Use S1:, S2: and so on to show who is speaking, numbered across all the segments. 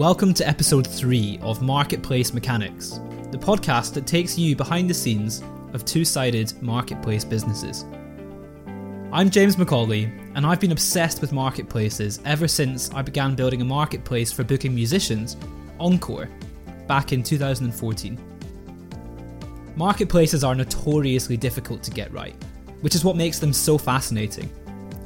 S1: Welcome to episode 3 of Marketplace Mechanics, the podcast that takes you behind the scenes of two sided marketplace businesses. I'm James McCauley, and I've been obsessed with marketplaces ever since I began building a marketplace for booking musicians, Encore, back in 2014. Marketplaces are notoriously difficult to get right, which is what makes them so fascinating.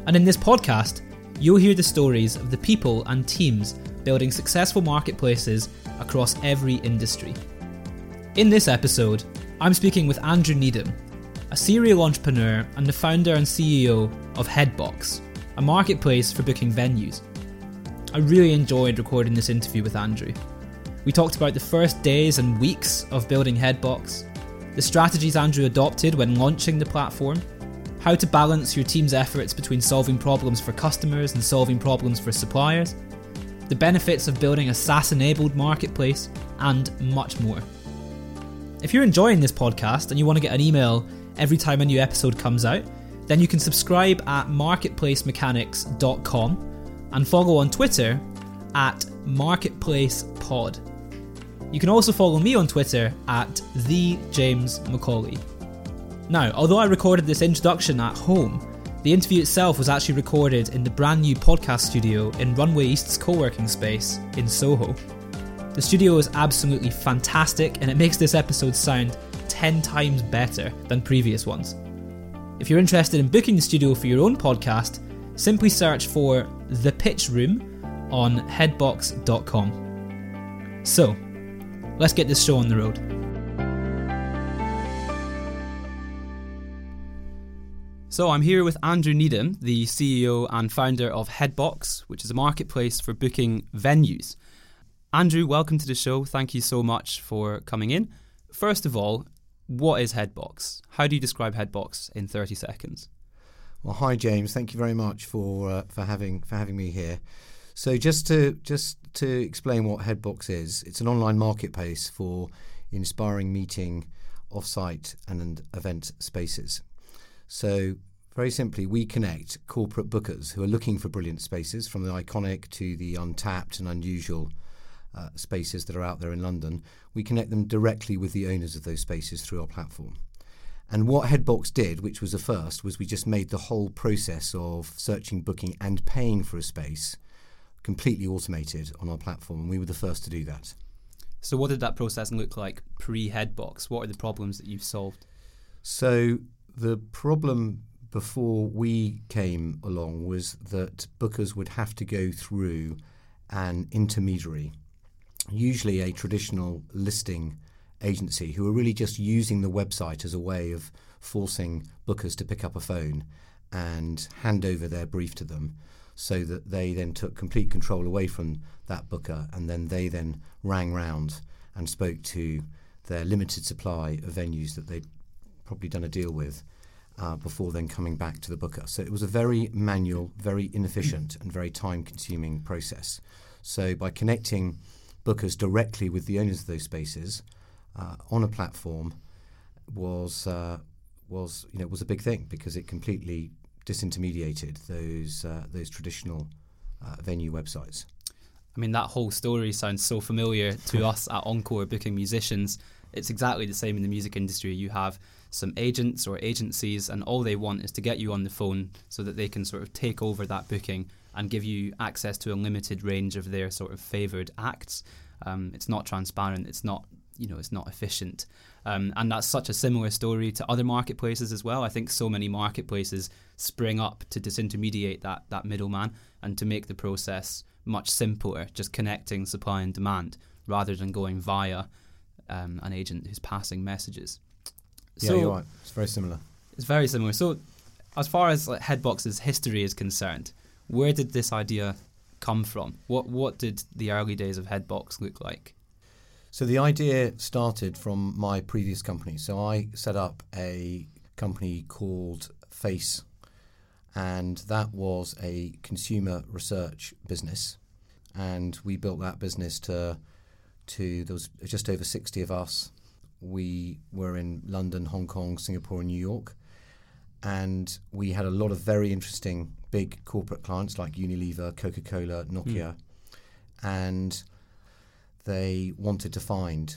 S1: And in this podcast, you'll hear the stories of the people and teams building successful marketplaces across every industry. In this episode, I'm speaking with Andrew Needham, a serial entrepreneur and the founder and CEO of Headbox, a marketplace for booking venues. I really enjoyed recording this interview with Andrew. We talked about the first days and weeks of building Headbox, the strategies Andrew adopted when launching the platform, how to balance your team's efforts between solving problems for customers and solving problems for suppliers, the benefits of building a SaaS enabled marketplace, and much more. If you're enjoying this podcast and you want to get an email every time a new episode comes out, then you can subscribe at marketplacemechanics.com and follow on Twitter at marketplacepod. You can also follow me on Twitter at the James McCauley. Now, although I recorded this introduction at home, the interview itself was actually recorded in the brand new podcast studio in Runway East's co working space in Soho. The studio is absolutely fantastic and it makes this episode sound 10 times better than previous ones. If you're interested in booking the studio for your own podcast, simply search for The Pitch Room on headbox.com. So, let's get this show on the road. So, I'm here with Andrew Needham, the CEO and founder of Headbox, which is a marketplace for booking venues. Andrew, welcome to the show. Thank you so much for coming in. First of all, what is Headbox? How do you describe Headbox in 30 seconds?
S2: Well, hi James. Thank you very much for uh, for having for having me here. So just to just to explain what Headbox is, it's an online marketplace for inspiring meeting, offsite and event spaces. So very simply, we connect corporate bookers who are looking for brilliant spaces, from the iconic to the untapped and unusual uh, spaces that are out there in London. We connect them directly with the owners of those spaces through our platform. And what Headbox did, which was a first, was we just made the whole process of searching, booking, and paying for a space completely automated on our platform. And we were the first to do that.
S1: So, what did that process look like pre Headbox? What are the problems that you've solved?
S2: So, the problem before we came along was that bookers would have to go through an intermediary, usually a traditional listing agency, who are really just using the website as a way of forcing bookers to pick up a phone and hand over their brief to them so that they then took complete control away from that booker and then they then rang round and spoke to their limited supply of venues that they'd probably done a deal with uh, before then coming back to the booker. So it was a very manual, very inefficient, and very time consuming process. So by connecting bookers directly with the owners of those spaces uh, on a platform was uh, was you know was a big thing because it completely disintermediated those uh, those traditional uh, venue websites.
S1: I mean, that whole story sounds so familiar to us at Encore booking musicians. It's exactly the same in the music industry. You have some agents or agencies, and all they want is to get you on the phone so that they can sort of take over that booking and give you access to a limited range of their sort of favoured acts. Um, it's not transparent. It's not you know it's not efficient, um, and that's such a similar story to other marketplaces as well. I think so many marketplaces spring up to disintermediate that that middleman and to make the process much simpler, just connecting supply and demand rather than going via um, an agent who's passing messages.
S2: Yeah, so, you're right. It's very similar.
S1: It's very similar. So, as far as like, Headbox's history is concerned, where did this idea come from? What what did the early days of Headbox look like?
S2: So the idea started from my previous company. So I set up a company called Face, and that was a consumer research business, and we built that business to to there was just over sixty of us we were in London, Hong Kong, Singapore, and New York. And we had a lot of very interesting big corporate clients like Unilever, Coca Cola, Nokia. Mm. And they wanted to find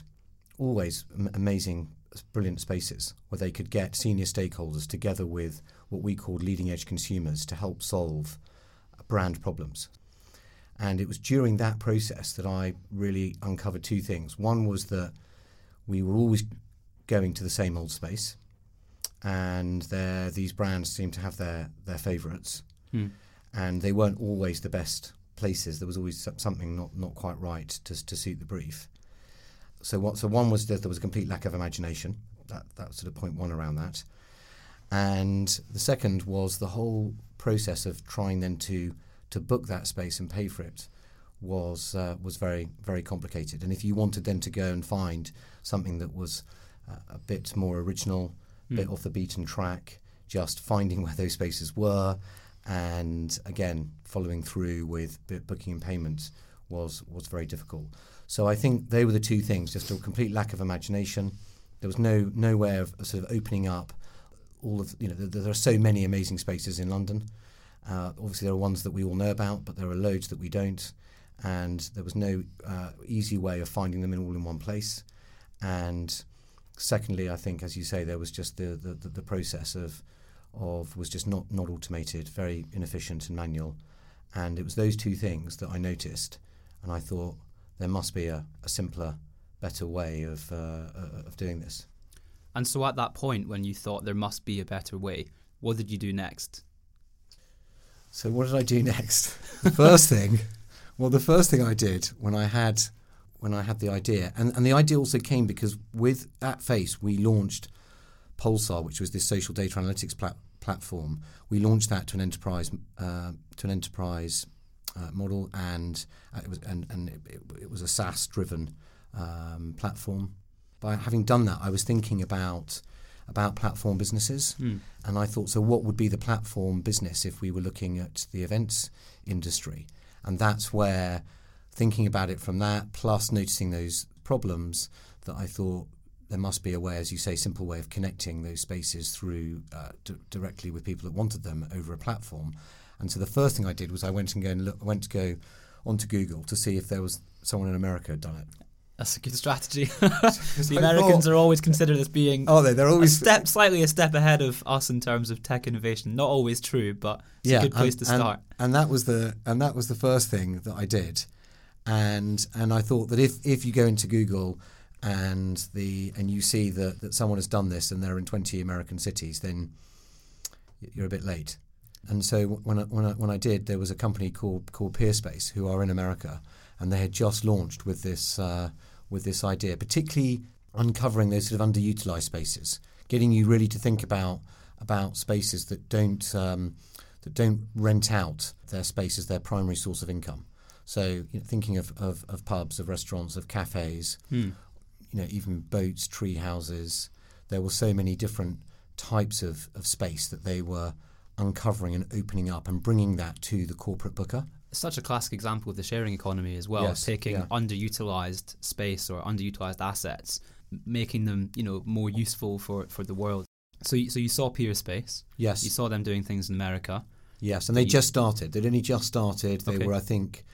S2: always am- amazing, brilliant spaces where they could get senior stakeholders together with what we called leading edge consumers to help solve brand problems. And it was during that process that I really uncovered two things. One was that we were always going to the same old space, and there these brands seemed to have their their favourites,
S1: Hmm.
S2: and they weren't always the best places. There was always something not, not quite right to to suit the brief. So what? So one was that there was a complete lack of imagination. That that sort of point one around that, and the second was the whole process of trying then to to book that space and pay for it was uh, was very very complicated. And if you wanted then to go and find something that was uh, a bit more original, a bit
S1: Hmm.
S2: off the beaten track, just finding where those spaces were, and again following through with booking and payments was was very difficult. So I think they were the two things: just a complete lack of imagination. There was no no way of sort of opening up all of you know. There, there are so many amazing spaces in London. Uh, obviously, there are ones that we all know about, but there are loads that we don't. And there was no uh, easy way of finding them in all in one place. And secondly, I think, as you say, there was just the the, the, process of of was just not not automated, very inefficient and manual. And it was those two things that I noticed, and I thought there must be a, a simpler, better way of uh, uh, of doing this.
S1: And so at that point, when you thought there must be a better way, what did you do next?
S2: So what did I do next? The first thing, well, the first thing I did when I had when I had the idea, and, and the idea also came because with at Face we launched Pulsar, which was this social data analytics plat- platform. We launched that to an enterprise uh, to an enterprise uh, model, and uh, it was and, and it, it, was a SaaS driven um, platform. By having done that, I was thinking about about platform businesses.
S1: Hmm.
S2: And I thought, so what would be the platform business if we were looking at the events industry? And that's where thinking about it from that, plus noticing those problems, that I thought there must be a way, as you say, simple way of connecting those spaces through uh, d- directly with people that wanted them over a platform. And so the first thing I did was I went and go and look, went to go onto Google to see if there was someone in America had done it.
S1: That's a good strategy. The Americans
S2: thought-
S1: are always considered as being
S2: Oh, they they're
S1: a
S2: always
S1: step, slightly a step ahead of us in terms of tech innovation. Not always true, but it's a good place
S2: and,
S1: to start.
S2: And, and that was the and that was the first thing that I did, and and I thought that if if you go into Google and the and you see that that someone has done this and they're in 20 American cities, then you're a bit late. And so when I, when I, when I did, there was a company called called Peerspace who are in America, and they had just launched with this uh, with this idea, particularly uncovering those sort of underutilized spaces, getting you really to think about about spaces that don't um, that don't rent out their space as their primary source of income. So you know, thinking of, of, of pubs, of restaurants, of cafes,
S1: Hmm.
S2: you know, even boats, tree houses. There were so many different types of, of space that they were uncovering and opening up and bringing that to the corporate booker.
S1: Such a classic example of the sharing economy as well,
S2: Yes,
S1: taking
S2: yeah.
S1: underutilized space or underutilized assets, making them you know more useful for, for the world. So you, so you saw Peerspace,
S2: Yes,
S1: you saw them doing things in America.
S2: yes, and they
S1: you-
S2: just started. They'd only just started. They
S1: Okay.
S2: were, I think,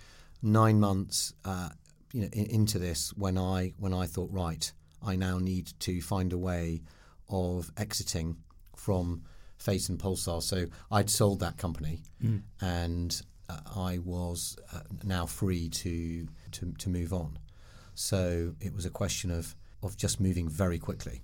S2: nine months, uh, you know, in, into this when I when I thought, right, I now need to find a way of exiting from Face and Pulsar. So I'd sold that company, and uh, I was uh, now free to, to to move on. So it was a question of of just moving very quickly.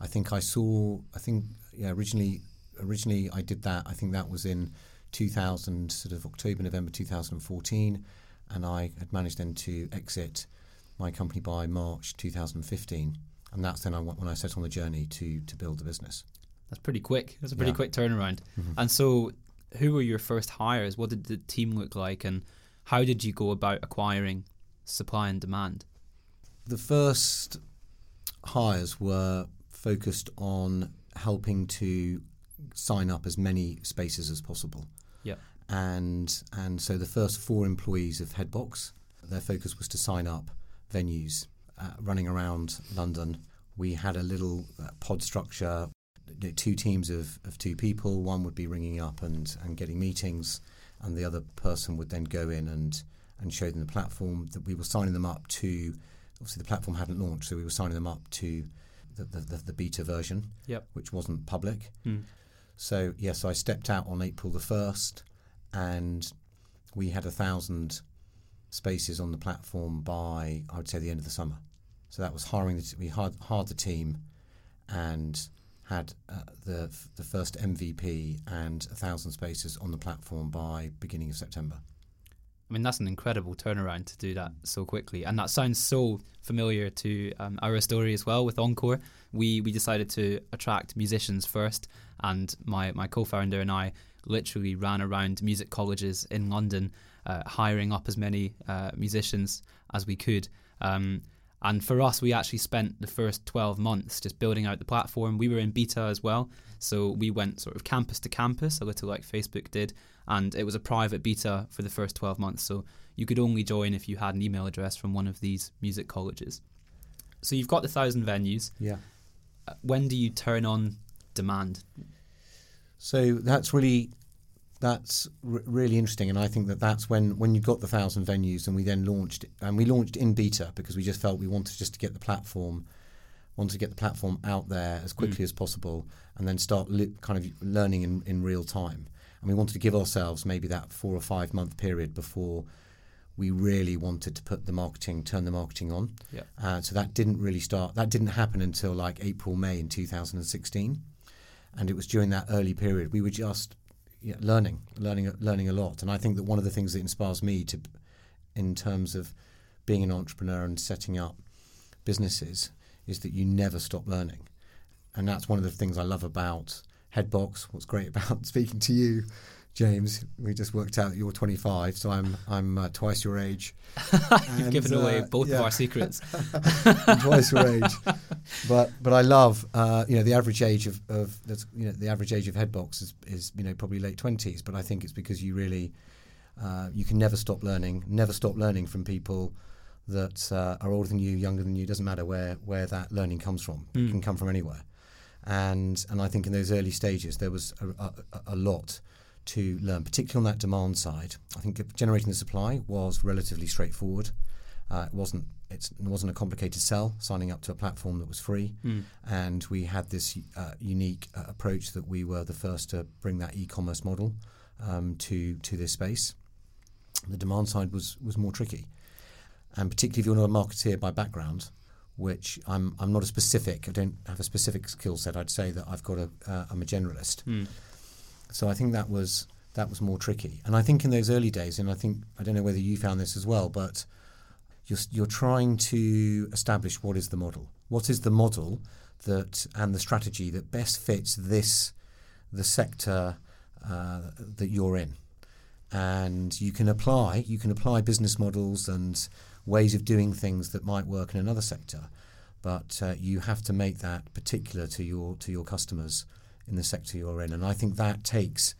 S2: I think I saw. I think yeah. Originally, originally I did that. I think that was in 2000, sort of October, November 2014, and I had managed then to exit my company by March 2015, and that's then I when I set on the journey to to build the business.
S1: That's pretty quick. That's a pretty
S2: Yeah.
S1: quick turnaround. Mm-hmm. And so, who were your first hires? What did the team look like, and how did you go about acquiring supply and demand?
S2: The first hires were focused on helping to sign up as many spaces as possible. And and so the first four employees of Headbox, their focus was to sign up venues uh, running around London. We had a little uh, pod structure, you know, two teams of, of two people. One would be ringing up and, and getting meetings, and the other person would then go in and and showed them the platform that we were signing them up to. Obviously, the platform hadn't launched, so we were signing them up to the, the, the, the beta version,
S1: Yep.
S2: which wasn't public.
S1: Mm.
S2: So yes, I stepped out on April the first, and we had a thousand spaces on the platform by I would say the end of the summer. So that was hiring. The we hired, hired the team, and had uh, the the first MVP and a thousand spaces on the platform by beginning of September.
S1: I mean, that's an incredible turnaround to do that so quickly, and that sounds so familiar to um, our story as well with Encore. We we decided to attract musicians first, and my my co-founder and I literally ran around music colleges in London, uh, hiring up as many uh, musicians as we could. Um, and for us, we actually spent the first 12 months just building out the platform. We were in beta as well. So we went sort of campus to campus, a little like Facebook did. And it was a private beta for the first 12 months. So you could only join if you had an email address from one of these music colleges. So you've got the thousand venues.
S2: Yeah.
S1: Uh, When do you turn on demand?
S2: So that's really that's r- really interesting, and I think that that's when when you got the thousand venues, and we then launched, and we launched in beta because we just felt we wanted just to get the platform, wanted to get the platform out there as quickly as possible, and then start li- kind of learning in, in real time. And we wanted to give ourselves maybe that four or five month period before we really wanted to put the marketing, turn the marketing on.
S1: Yeah.
S2: Uh, so that didn't really start. That didn't happen until like April, May in 2016, and it was during that early period we were just learning, learning, learning a lot. And I think that one of the things that inspires me to, in terms of being an entrepreneur and setting up businesses, is that you never stop learning, and that's one of the things I love about Headbox. What's great about speaking to you. James, we just worked out that you're 25, so I'm I'm uh, twice your age.
S1: You've given away
S2: uh,
S1: both
S2: yeah.
S1: of our secrets.
S2: Twice your age. But but I love uh, you know the average age of, of that's you know the average age of Headbox is, is you know probably late twenties. But I think it's because you really uh, you can never stop learning, never stop learning from people that uh, are older than you, younger than you. Doesn't matter where where that learning comes from. It can come from anywhere. And and I think in those early stages there was a, a, a lot to learn, particularly on that demand side. I think generating the supply was relatively straightforward. Uh, it wasn't it wasn't a complicated sell. Signing up to a platform that was free, and we had this uh, unique uh, approach that we were the first to bring that e-commerce model um, to to this space. The demand side was was more tricky, and particularly if you're not a marketeer by background, which I'm I'm not a specific. I don't have a specific skill set. I'd say that I've got a uh, I'm a generalist. So I think that was that was more tricky. And I think in those early days, and I think I don't know whether you found this as well, but you're you're trying to establish what is the model, what is the model that and the strategy that best fits this the sector uh, that you're in, and you can apply you can apply business models and ways of doing things that might work in another sector, but uh, you have to make that particular to your to your customers in the sector you're in, and I think that takes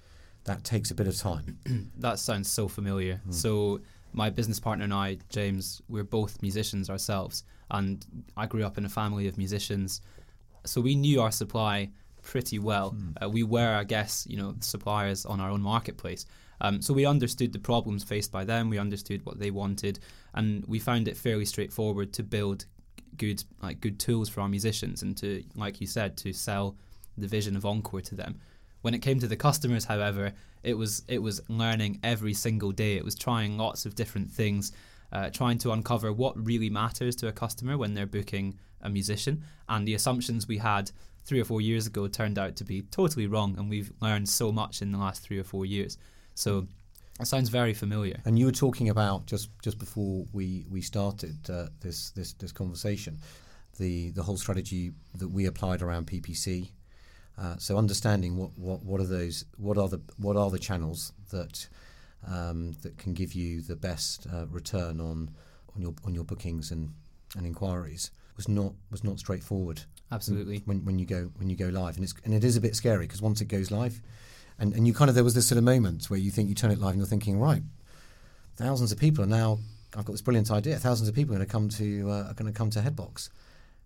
S2: that takes a bit of time.
S1: That sounds so familiar. So my business partner and I, James, we're both musicians ourselves, and I grew up in a family of musicians, so we knew our supply pretty well. Uh, we were, I guess, you know, suppliers on our own marketplace. Um, so we understood the problems faced by them. We understood what they wanted, and we found it fairly straightforward to build good, like good tools for our musicians, and to, like you said, to sell the vision of Encore to them. When it came to the customers, however, it was it was learning every single day. It was trying lots of different things, uh, trying to uncover what really matters to a customer when they're booking a musician. And the assumptions we had three or four years ago turned out to be totally wrong, and we've learned so much in the last three or four years. So it sounds very familiar.
S2: And you were talking about just just before we we started uh, this this this conversation, the the whole strategy that we applied around PPC. Uh, so understanding what, what, what are those what are the what are the channels that um, that can give you the best uh, return on on your on your bookings and, and inquiries was not was not straightforward
S1: Absolutely.
S2: when, when you go when you go live. And it's and it is a bit scary because once it goes live and, and you kind of there was this sort of moment where you think you turn it live and you're thinking right thousands of people are now I've got this brilliant idea. Thousands of people are going to come to uh, are going to come to Headbox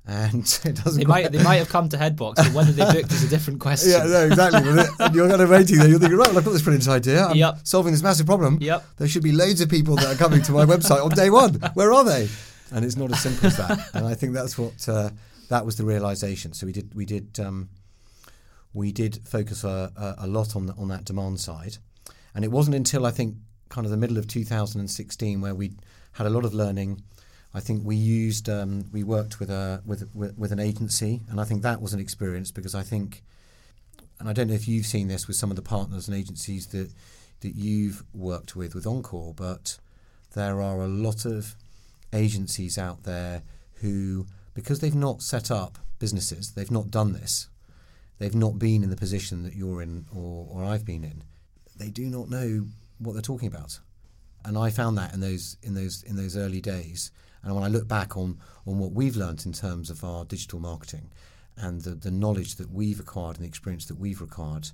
S2: and it doesn't.
S1: They might they might have come to Headbox, but whether they booked is a different question.
S2: Yeah, no, exactly. and you're kind of waiting there. You're thinking, right, well, I've got this brilliant idea. I'm
S1: Yep.
S2: solving this massive problem.
S1: Yep.
S2: There should be loads of people that are coming to my website on day one. Where are they? And it's not as simple as that. And I think that's what uh, that was the realization. So we did we did um, we did focus a, a, a lot on the, on that demand side, and it wasn't until I think kind of the middle of 2016 where we had a lot of learning. I think we used um, we worked with a with, with with an agency, and I think that was an experience because I think, and I don't know if you've seen this with some of the partners and agencies that that you've worked with with Encore, but there are a lot of agencies out there who, because they've not set up businesses, they've not done this, they've not been in the position that you're in or, or I've been in, they do not know what they're talking about. And I found that in those in those in those early days. And when I look back on on what we've learnt in terms of our digital marketing and the, the knowledge that we've acquired and the experience that we've acquired,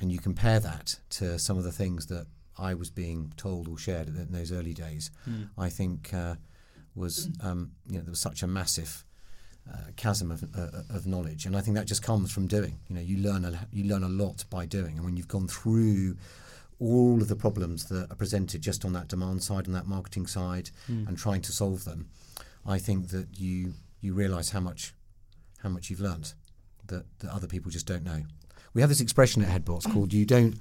S2: and you compare that to some of the things that I was being told or shared in those early days, I think uh, was um, you know there was such a massive uh, chasm of, uh, of knowledge, and I think that just comes from doing. You know, you learn a, you learn a lot by doing, and when you've gone through all of the problems that are presented just on that demand side and that marketing side, and trying to solve them, I think that you you realise how much how much you've learned that, that other people just don't know. We have this expression at Headbox called "you don't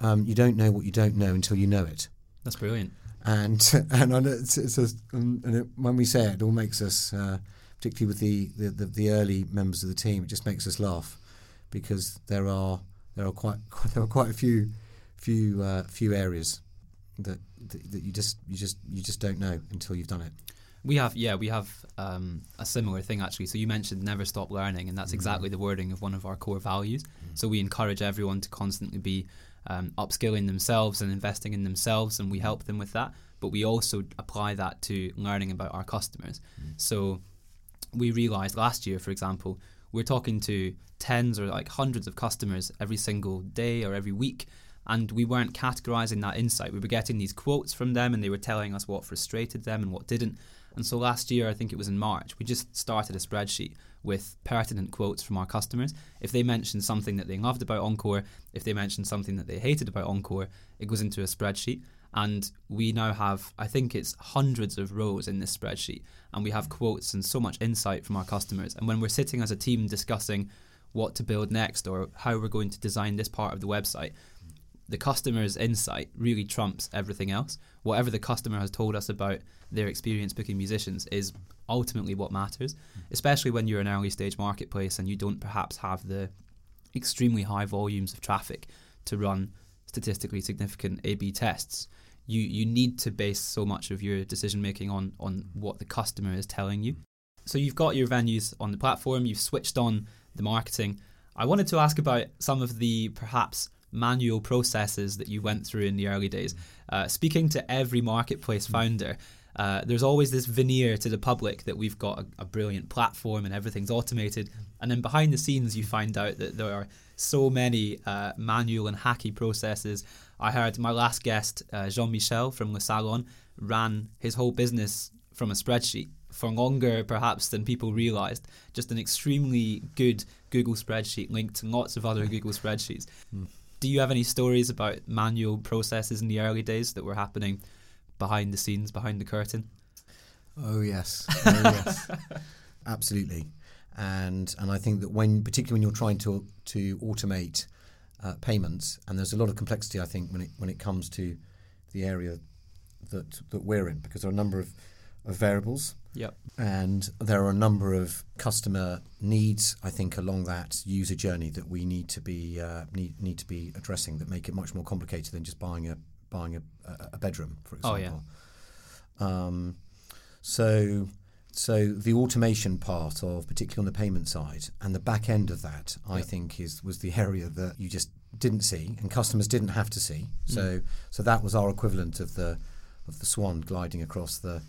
S2: um, you don't know what you don't know until you know it."
S1: That's brilliant.
S2: and and I know it's, it's a, um, and it, when we say it, it all makes us, uh, particularly with the, the, the, the early members of the team, it just makes us laugh because there are there are quite, quite there are quite a few few uh, few areas that, that that you just you just you just don't know until you've done it.
S1: We have, yeah, we have um, a similar thing actually. So you mentioned never stop learning, and that's exactly the wording of one of our core values. So we encourage everyone to constantly be um, upskilling themselves and investing in themselves, and we help them with that. But we also apply that to learning about our customers. So we realized last year, for example, we're talking to tens or like hundreds of customers every single day or every week, and we weren't categorizing that insight. We were getting these quotes from them, and they were telling us what frustrated them and what didn't. And so last year, I think it was in March, we just started a spreadsheet with pertinent quotes from our customers. If they mentioned something that they loved about Encore, if they mentioned something that they hated about Encore, it goes into a spreadsheet. And we now have, I think it's hundreds of rows in this spreadsheet, and we have quotes and so much insight from our customers. And when we're sitting as a team discussing what to build next or how we're going to design this part of the website, the customer's insight really trumps everything else. Whatever the customer has told us about their experience booking musicians is ultimately what matters, especially when you're an early stage marketplace and you don't perhaps have the extremely high volumes of traffic to run statistically significant A B tests. You you need to base so much of your decision making on on what the customer is telling you. So you've got your venues on the platform, you've switched on the marketing. I wanted to ask about some of the perhaps manual processes that you went through in the early days. Uh, speaking to every marketplace founder, uh, there's always this veneer to the public that we've got a, a brilliant platform and everything's automated. And then behind the scenes, you find out that there are so many uh, manual and hacky processes. I heard my last guest, uh, Jean Michel from Le Salon, ran his whole business from a spreadsheet for longer, perhaps, than people realized. Just an extremely good Google spreadsheet linked to lots of other Google spreadsheets. Do you have any stories about manual processes in the early days that were happening behind the scenes, behind the curtain?
S2: Oh yes, oh, yes, absolutely. And and I think that when, particularly when you're trying to to automate uh, payments, and there's a lot of complexity, I think, when it when it comes to the area that that we're in, because there are a number of, of variables,
S1: Yep.
S2: and there are a number of customer needs, I think, along that user journey that we need to be uh, need need to be addressing that make it much more complicated than just buying a buying a, a- bedroom, for example.
S1: Oh, yeah.
S2: Um, so, so the automation part of, particularly on the payment side, and the back end of that, I think is was the area that you just didn't see, and customers didn't have to see.
S1: Mm.
S2: So, so that was our equivalent of the of the swan gliding across the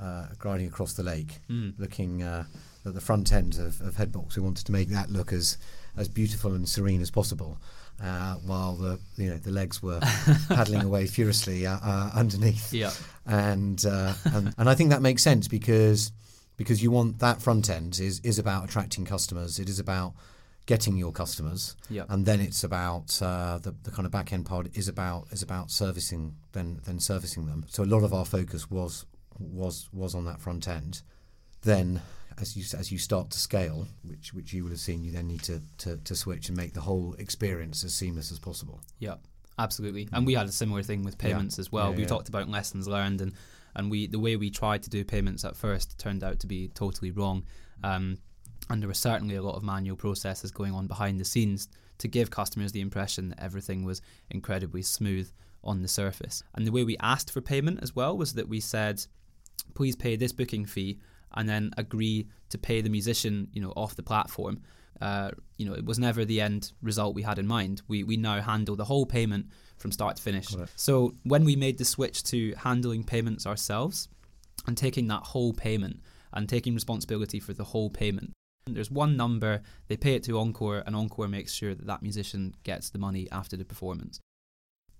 S2: uh, gliding across the lake,
S1: Mm.
S2: looking uh, at the front end of, of Headbox. We wanted to make that look as as beautiful and serene as possible. Uh, while the you know the legs were paddling away furiously uh, uh, underneath
S1: Yeah.
S2: and, uh, and and I think that makes sense because because you want that front end is is about attracting customers. It is about getting your customers,
S1: Yeah.
S2: and then it's about uh, the the kind of back end part is about is about servicing then then servicing them. So a lot of our focus was was was on that front end. Then as you as you start to scale, which which you will have seen, you then need to, to, to switch and make the whole experience as seamless as possible.
S1: Yeah, absolutely. And we had a similar thing with payments as well.
S2: Yeah,
S1: we
S2: yeah.
S1: talked about lessons learned, and and we the way we tried to do payments at first turned out to be totally wrong. Um, and there were certainly a lot of manual processes going on behind the scenes to give customers the impression that everything was incredibly smooth on the surface. And the way we asked for payment as well was that we said, please pay this booking fee and then agree to pay the musician, you know, off the platform. Uh, you know, it was never the end result we had in mind. We we now handle the whole payment from start to finish. So when we made the switch to handling payments ourselves and taking that whole payment and taking responsibility for the whole payment, there's one number they pay it to Encore, and Encore makes sure that that musician gets the money after the performance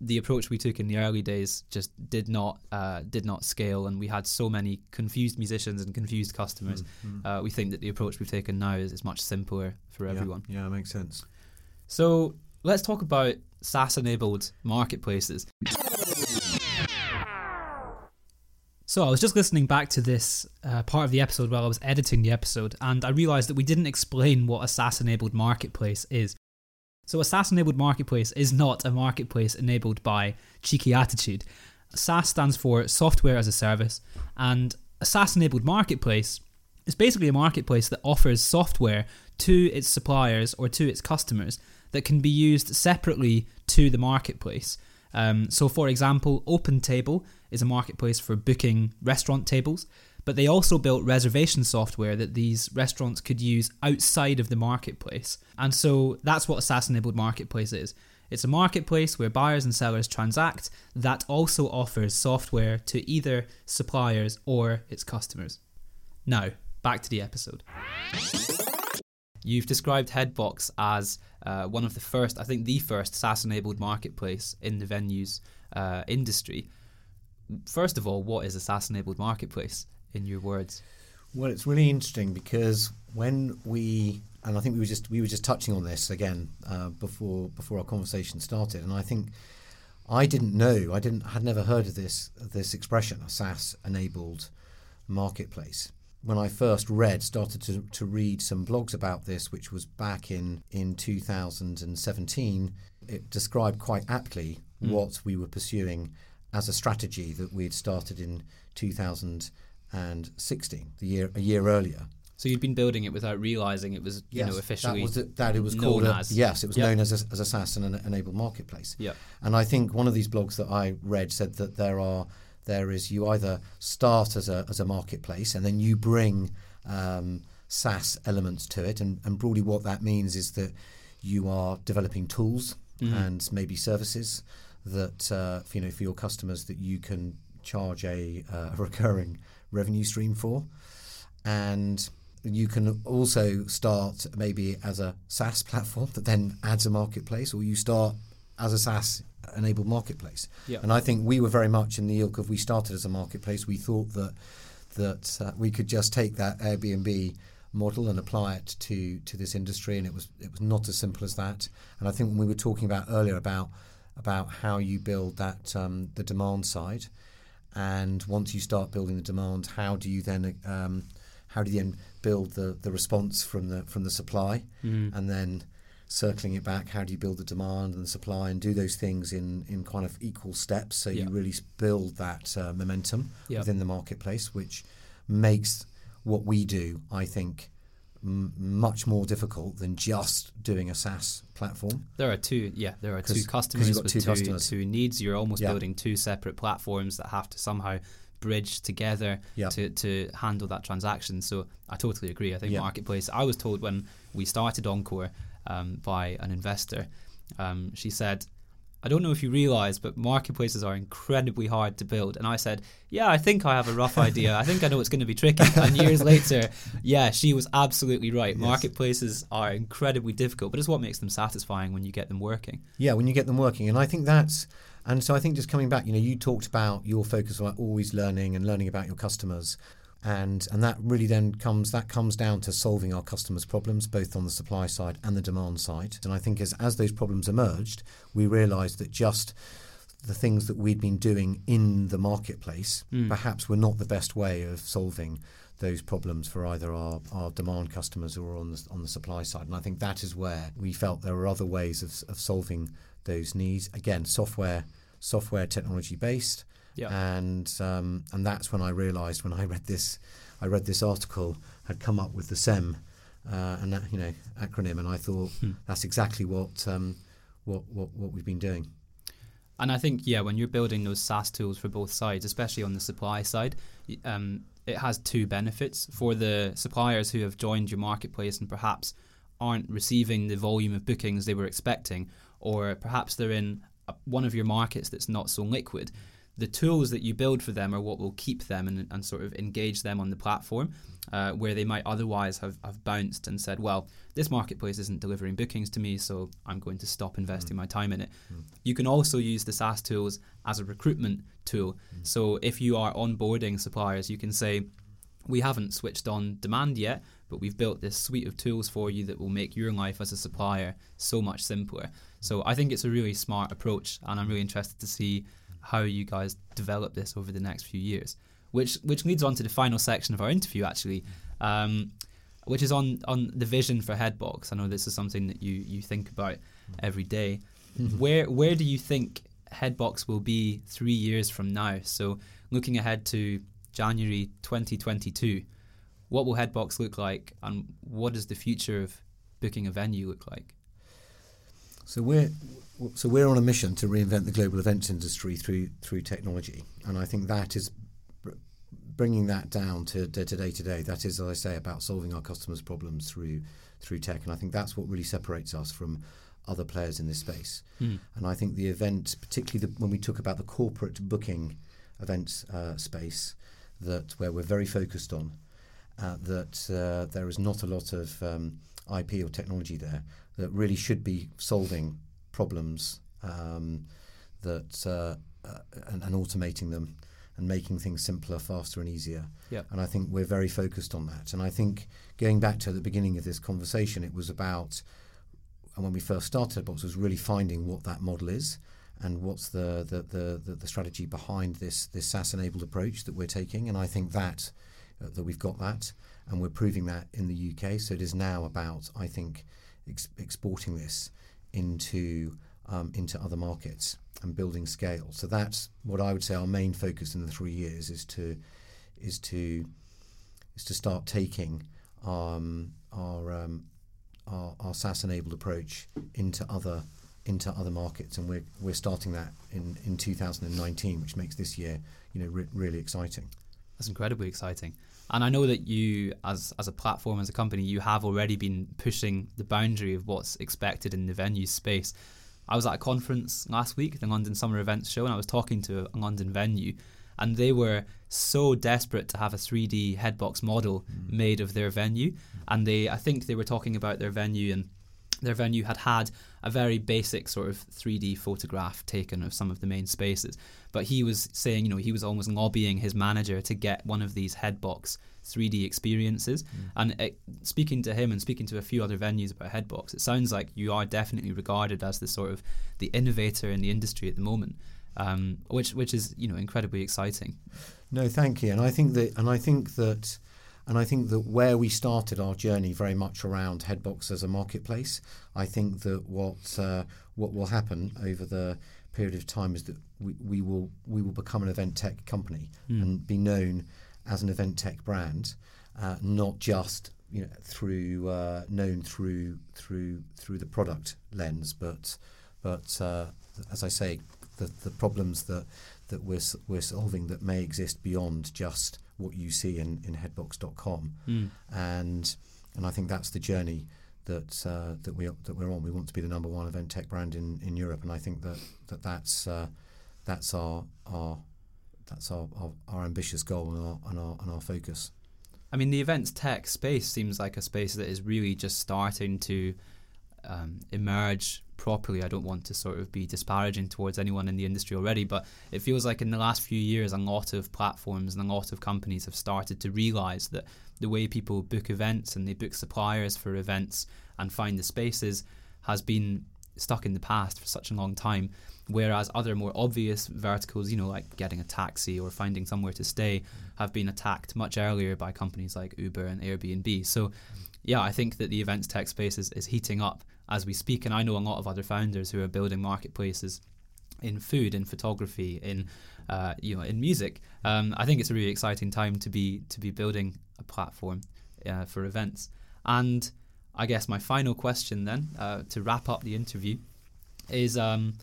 S1: the approach we took in the early days just did not uh, did not scale, and we had so many confused musicians and confused customers. Uh, we think that the approach we've taken now is, is much simpler for everyone.
S2: Yeah, that makes sense.
S1: So let's talk about SaaS enabled marketplaces. So I was just listening back to this uh, part of the episode while I was editing the episode, and I realised that we didn't explain what a SaaS enabled marketplace is. So a SaaS enabled marketplace is not a marketplace enabled by cheeky attitude. SaaS stands for software as a service, and a SaaS enabled marketplace is basically a marketplace that offers software to its suppliers or to its customers that can be used separately to the marketplace. Um, so, for example, OpenTable is a marketplace for booking restaurant tables, but they also built reservation software that these restaurants could use outside of the marketplace. And so that's what a SaaS enabled marketplace is. It's a marketplace where buyers and sellers transact that also offers software to either suppliers or its customers. Now, back to the episode. You've described Headbox as uh, one of the first, I think the first SaaS enabled marketplace in the venues uh, industry. First of all, what is a SaaS enabled marketplace in your words?
S2: Well, it's really interesting because when we and I think we were just we were just touching on this again uh, before before our conversation started, and I think I didn't know I didn't had never heard of this this expression a SaaS enabled marketplace. When I first read, started to, to read some blogs about this, which was back in in 2017, it described quite aptly what we were pursuing as a strategy that we had started in 2016, the year a year earlier.
S1: So you'd been building it without realizing it was, you know, officially
S2: that was the, that it was called a,
S1: as.
S2: yes, it was
S1: Yep.
S2: known as a, as a SaaS and an enabled marketplace.
S1: Yep.
S2: And I think one of these blogs that I read said that there are there is you either start as a as a marketplace and then you bring um, SaaS elements to it, and, and broadly what that means is that you are developing tools
S1: Mm-hmm.
S2: and maybe services that uh, you know for your customers that you can charge a, uh, a recurring revenue stream for, and you can also start maybe as a SaaS platform that then adds a marketplace, or you start as a SaaS enabled marketplace.
S1: Yeah.
S2: And I think we were very much in the ilk of we started as a marketplace. We thought that that uh, we could just take that Airbnb model and apply it to to this industry, and it was it was not as simple as that. And I think when we were talking about earlier about about how you build that um, the demand side, and once you start building the demand, how do you then um, how do you then build the, the response from the from the supply, and then circling it back, how do you build the demand and the supply, and do those things in in kind of equal steps, so
S1: Yeah.
S2: you really build that uh, momentum
S1: Yeah.
S2: within the marketplace, which makes what we do, I think, m- much more difficult than just doing a SaaS platform.
S1: There are two, yeah, there are two customers
S2: you've got
S1: with
S2: two
S1: two,
S2: customers.
S1: two needs. You're almost
S2: Yeah.
S1: building two separate platforms that have to somehow bridge together
S2: Yeah.
S1: to, to handle that transaction. So I totally agree. I think
S2: Yeah.
S1: marketplace. I was told when we started Encore um, by an investor. Um, she said. I don't know if you realize, but marketplaces are incredibly hard to build. And I said, Yeah, I think I have a rough idea. I think I know it's going to be tricky. And years later, yeah, she was absolutely right. Marketplaces are incredibly difficult, but it's what makes them satisfying when you get them working.
S2: Yeah, when you get them working, and I think that's and so I think just coming back, you know, you talked about your focus on always learning and learning about your customers. And and that really then comes that comes down to solving our customers' problems both on the supply side and the demand side. And I think as as those problems emerged, we realised that just the things that we'd been doing in the marketplace mm. perhaps were not the best way of solving those problems for either our, our demand customers or on the, on the supply side. And I think that is where we felt there were other ways of, of solving those needs. Again, software software technology based.
S1: Yep.
S2: And um, and that's when I realised when I read this I read this article had come up with the SEM uh, and that, you know acronym, and I thought hmm. that's exactly what, um, what what what we've been doing.
S1: And I think, yeah, when you're building those SaaS tools for both sides, especially on the supply side, um, it has two benefits for the suppliers who have joined your marketplace and perhaps aren't receiving the volume of bookings they were expecting, or perhaps they're in one of your markets that's not so liquid. The tools that you build for them are what will keep them and, and sort of engage them on the platform uh, where they might otherwise have, have bounced and said, well, this marketplace isn't delivering bookings to me, so I'm going to stop investing mm. my time in it. Mm. You can also use the SaaS tools as a recruitment tool. Mm. So if you are onboarding suppliers, you can say, we haven't switched on demand yet, but we've built this suite of tools for you that will make your life as a supplier so much simpler. So I think it's a really smart approach, and I'm really interested to see how you guys develop this over the next few years which which leads on to the final section of our interview actually, um, which is on on the vision for Headbox. I know this is something that you you think about every day. where where do you think Headbox will be three years from now? So looking ahead to January 2022, what will Headbox look like, and what does the future of booking a venue look like?
S2: So we're so we're on a mission to reinvent the global events industry through through technology, and I think that is bringing that down to, to, to day to day, that is, as I say, about solving our customers' problems through through tech, and I think that's what really separates us from other players in this space. Mm. And I think the event, particularly the, when we talk about the corporate booking events uh, space, that where we're very focused on, uh, that uh, there is not a lot of um, IP or technology there that really should be solving problems um, that uh, uh, and, and automating them and making things simpler, faster, and easier.
S1: Yep.
S2: And I think we're very focused on that. And I think going back to the beginning of this conversation, it was about, and when we first started Box, was really finding what that model is and what's the the, the, the, the strategy behind this this SaaS enabled approach that we're taking. And I think that uh, that we've got that, and we're proving that in the UK. So it is now about, I think, ex- exporting this into um, into other markets and building scale. So that's what I would say our main focus in the three years is to is to is to start taking um, our, um, our our SaaS enabled approach into other into other markets, and we're we're starting that in, in 2019, which makes this year you know re- really exciting.
S1: That's incredibly exciting. And I know that you, as as a platform, as a company, you have already been pushing the boundary of what's expected in the venue space. I was at a conference last week, the London Summer Events Show, and I was talking to a London venue, and they were so desperate to have a 3D headbox model mm. made of their venue, and they, I think they were talking about their venue and their venue had had a very basic sort of 3D photograph taken of some of the main spaces. But he was saying, you know, he was almost lobbying his manager to get one of these headbox 3D experiences. Mm. And it, speaking to him and speaking to a few other venues about headbox, it sounds like you are definitely regarded as the sort of the innovator in the industry at the moment. Um, which which is you know incredibly exciting.
S2: No, thank you, and I think that and I think that and I think that where we started our journey very much around Headbox as a marketplace, I think that what uh, what will happen over the period of time is that we, we will we will become an event tech company mm. and be known as an event tech brand, uh, not just you know through uh, known through through through the product lens, but but uh, as I say, the the problems that that we're we're solving that may exist beyond just what you see in, in headbox.com. Mm. And and I think that's the journey that uh, that we that we're on. We want to be the number one event tech brand in, in Europe, and I think that, that that's uh, that's our our that's our, our, our, ambitious goal and our, and our and our focus.
S1: I mean, the events tech space seems like a space that is really just starting to um, emerge properly. I don't want to sort of be disparaging towards anyone in the industry already, but it feels like in the last few years, a lot of platforms and a lot of companies have started to realize that the way people book events and they book suppliers for events and find the spaces has been stuck in the past for such a long time. Whereas other more obvious verticals, you know, like getting a taxi or finding somewhere to stay, have been attacked much earlier by companies like Uber and Airbnb. So, yeah, I think that the events tech space is, is heating up as we speak. And I know a lot of other founders who are building marketplaces in food, in photography, in uh, you know, in music. Um, I think it's a really exciting time to be to be building a platform uh, for events. And I guess my final question then, uh, to wrap up the interview, is um,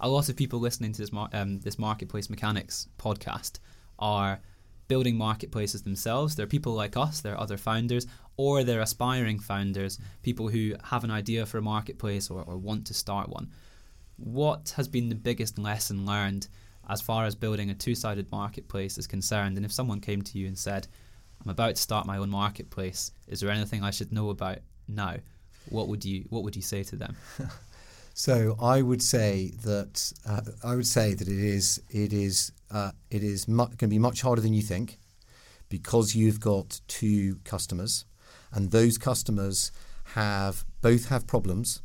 S1: a lot of people listening to this mar- um, this marketplace mechanics podcast are building marketplaces themselves. They're people like us, they're other founders, or they're aspiring founders, people who have an idea for a marketplace or, or want to start one. What has been the biggest lesson learned as far as building a two sided marketplace is concerned? And if someone came to you and said, I'm about to start my own marketplace, is there anything I should know about now? What would you what would you say to them?
S2: So I would say that uh, I would say that it is it is uh, it is mu- going to be much harder than you think because you've got two customers, and those customers have both have problems,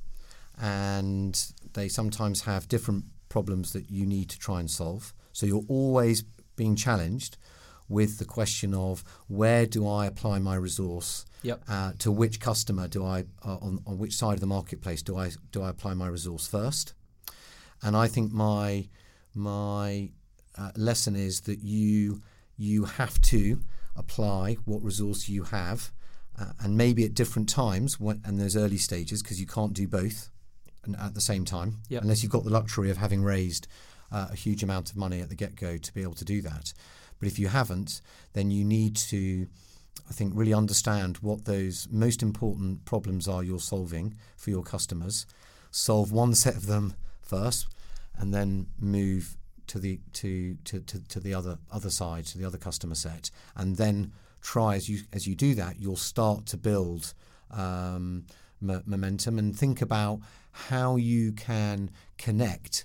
S2: and they sometimes have different problems that you need to try and solve. So you're always being challenged with the question of where do I apply my resource
S1: Yep.
S2: uh, to which customer do I uh, on, on which side of the marketplace do I do I apply my resource first? And I think my my uh, lesson is that you you have to apply what resource you have, uh, and maybe at different times when, and those early stages because you can't do both and at the same time
S1: Yep.
S2: unless you've got the luxury of having raised uh, a huge amount of money at the get go to be able to do that. But if you haven't, then you need to I think, really understand what those most important problems are you're solving for your customers. Solve one set of them first, and then move to the to, to, to, to the other other side, to the other customer set, and then try as you as you do that, you'll start to build um, m- momentum and think about how you can connect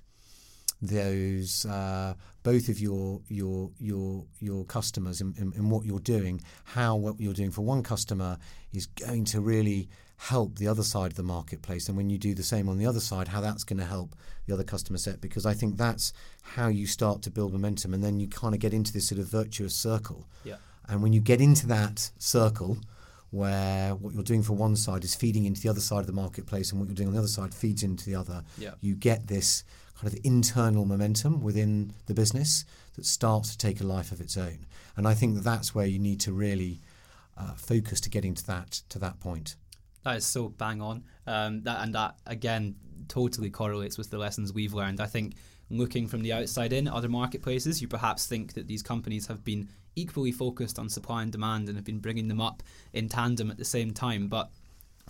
S2: those uh, both of your your your your customers in what you're doing, how what you're doing for one customer is going to really help the other side of the marketplace, and when you do the same on the other side, how that's going to help the other customer set. Because I think that's how you start to build momentum, and then you kind of get into this sort of virtuous circle.
S1: Yeah.
S2: And when you get into that circle, where what you're doing for one side is feeding into the other side of the marketplace, and what you're doing on the other side feeds into the other,
S1: Yeah.
S2: you get this kind of internal momentum within the business that starts to take a life of its own. And I think that that's where you need to really uh, focus to getting to that to that point.
S1: That is so bang on. Um, that and that again totally correlates with the lessons we've learned. I think looking from the outside in, other marketplaces, you perhaps think that these companies have been equally focused on supply and demand and have been bringing them up in tandem at the same time. But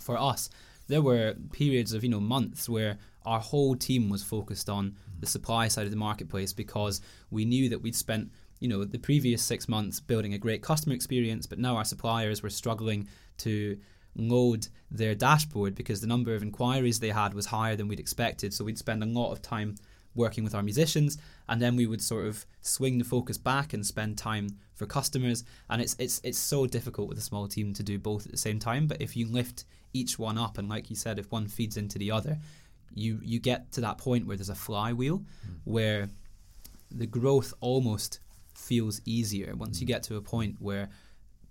S1: for us, there were periods of you know months where our whole team was focused on the supply side of the marketplace because we knew that we'd spent you know the previous six months building a great customer experience, but now our suppliers were struggling to load their dashboard because the number of inquiries they had was higher than we'd expected. So we'd spend a lot of time working with our musicians and then we would sort of swing the focus back and spend time for customers. And it's it's it's so difficult with a small team to do both at the same time but if you lift each one up and like you said if one feeds into the other you you get to that point where there's a flywheel hmm. where the growth almost feels easier once you hmm. get to a point where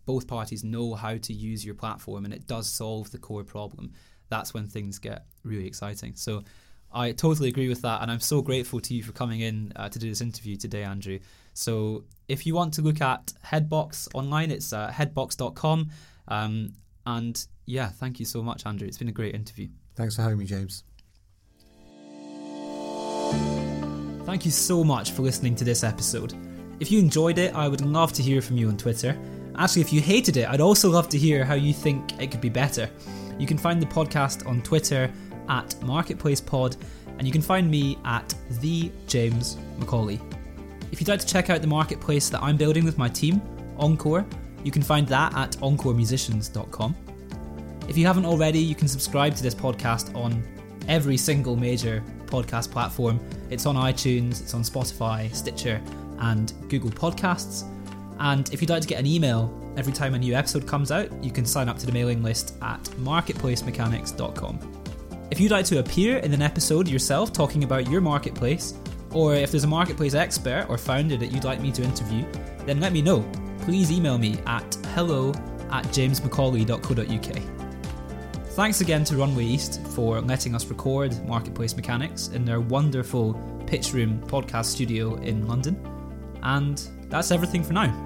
S1: both parties know how to use your platform and it does solve the core problem that's when things get really exciting so I totally agree with that, and I'm so grateful to you for coming in uh, to do this interview today, Andrew. So, if you want to look at Headbox online, it's uh, headbox.com. Um, and yeah, thank you so much, Andrew. It's been a great interview.
S2: Thanks for having me, James.
S1: Thank you so much for listening to this episode. If you enjoyed it, I would love to hear from you on Twitter. Actually, if you hated it, I'd also love to hear how you think it could be better. You can find the podcast on Twitter at MarketplacePod, and you can find me at the James Macaulay. If you'd like to check out the marketplace that I'm building with my team, Encore, you can find that at encoremusicians.com. If you haven't already, you can subscribe to this podcast on every single major podcast platform. It's on iTunes, it's on Spotify, Stitcher, and Google Podcasts. And if you'd like to get an email every time a new episode comes out, you can sign up to the mailing list at marketplacemechanics.com. If you'd like to appear in an episode yourself talking about your marketplace, or if there's a marketplace expert or founder that you'd like me to interview, then let me know. Please email me at hello at jamesmacaulay.co.uk. Thanks again to Runway East for letting us record Marketplace Mechanics in their wonderful Pitch Room podcast studio in London. And that's everything for now.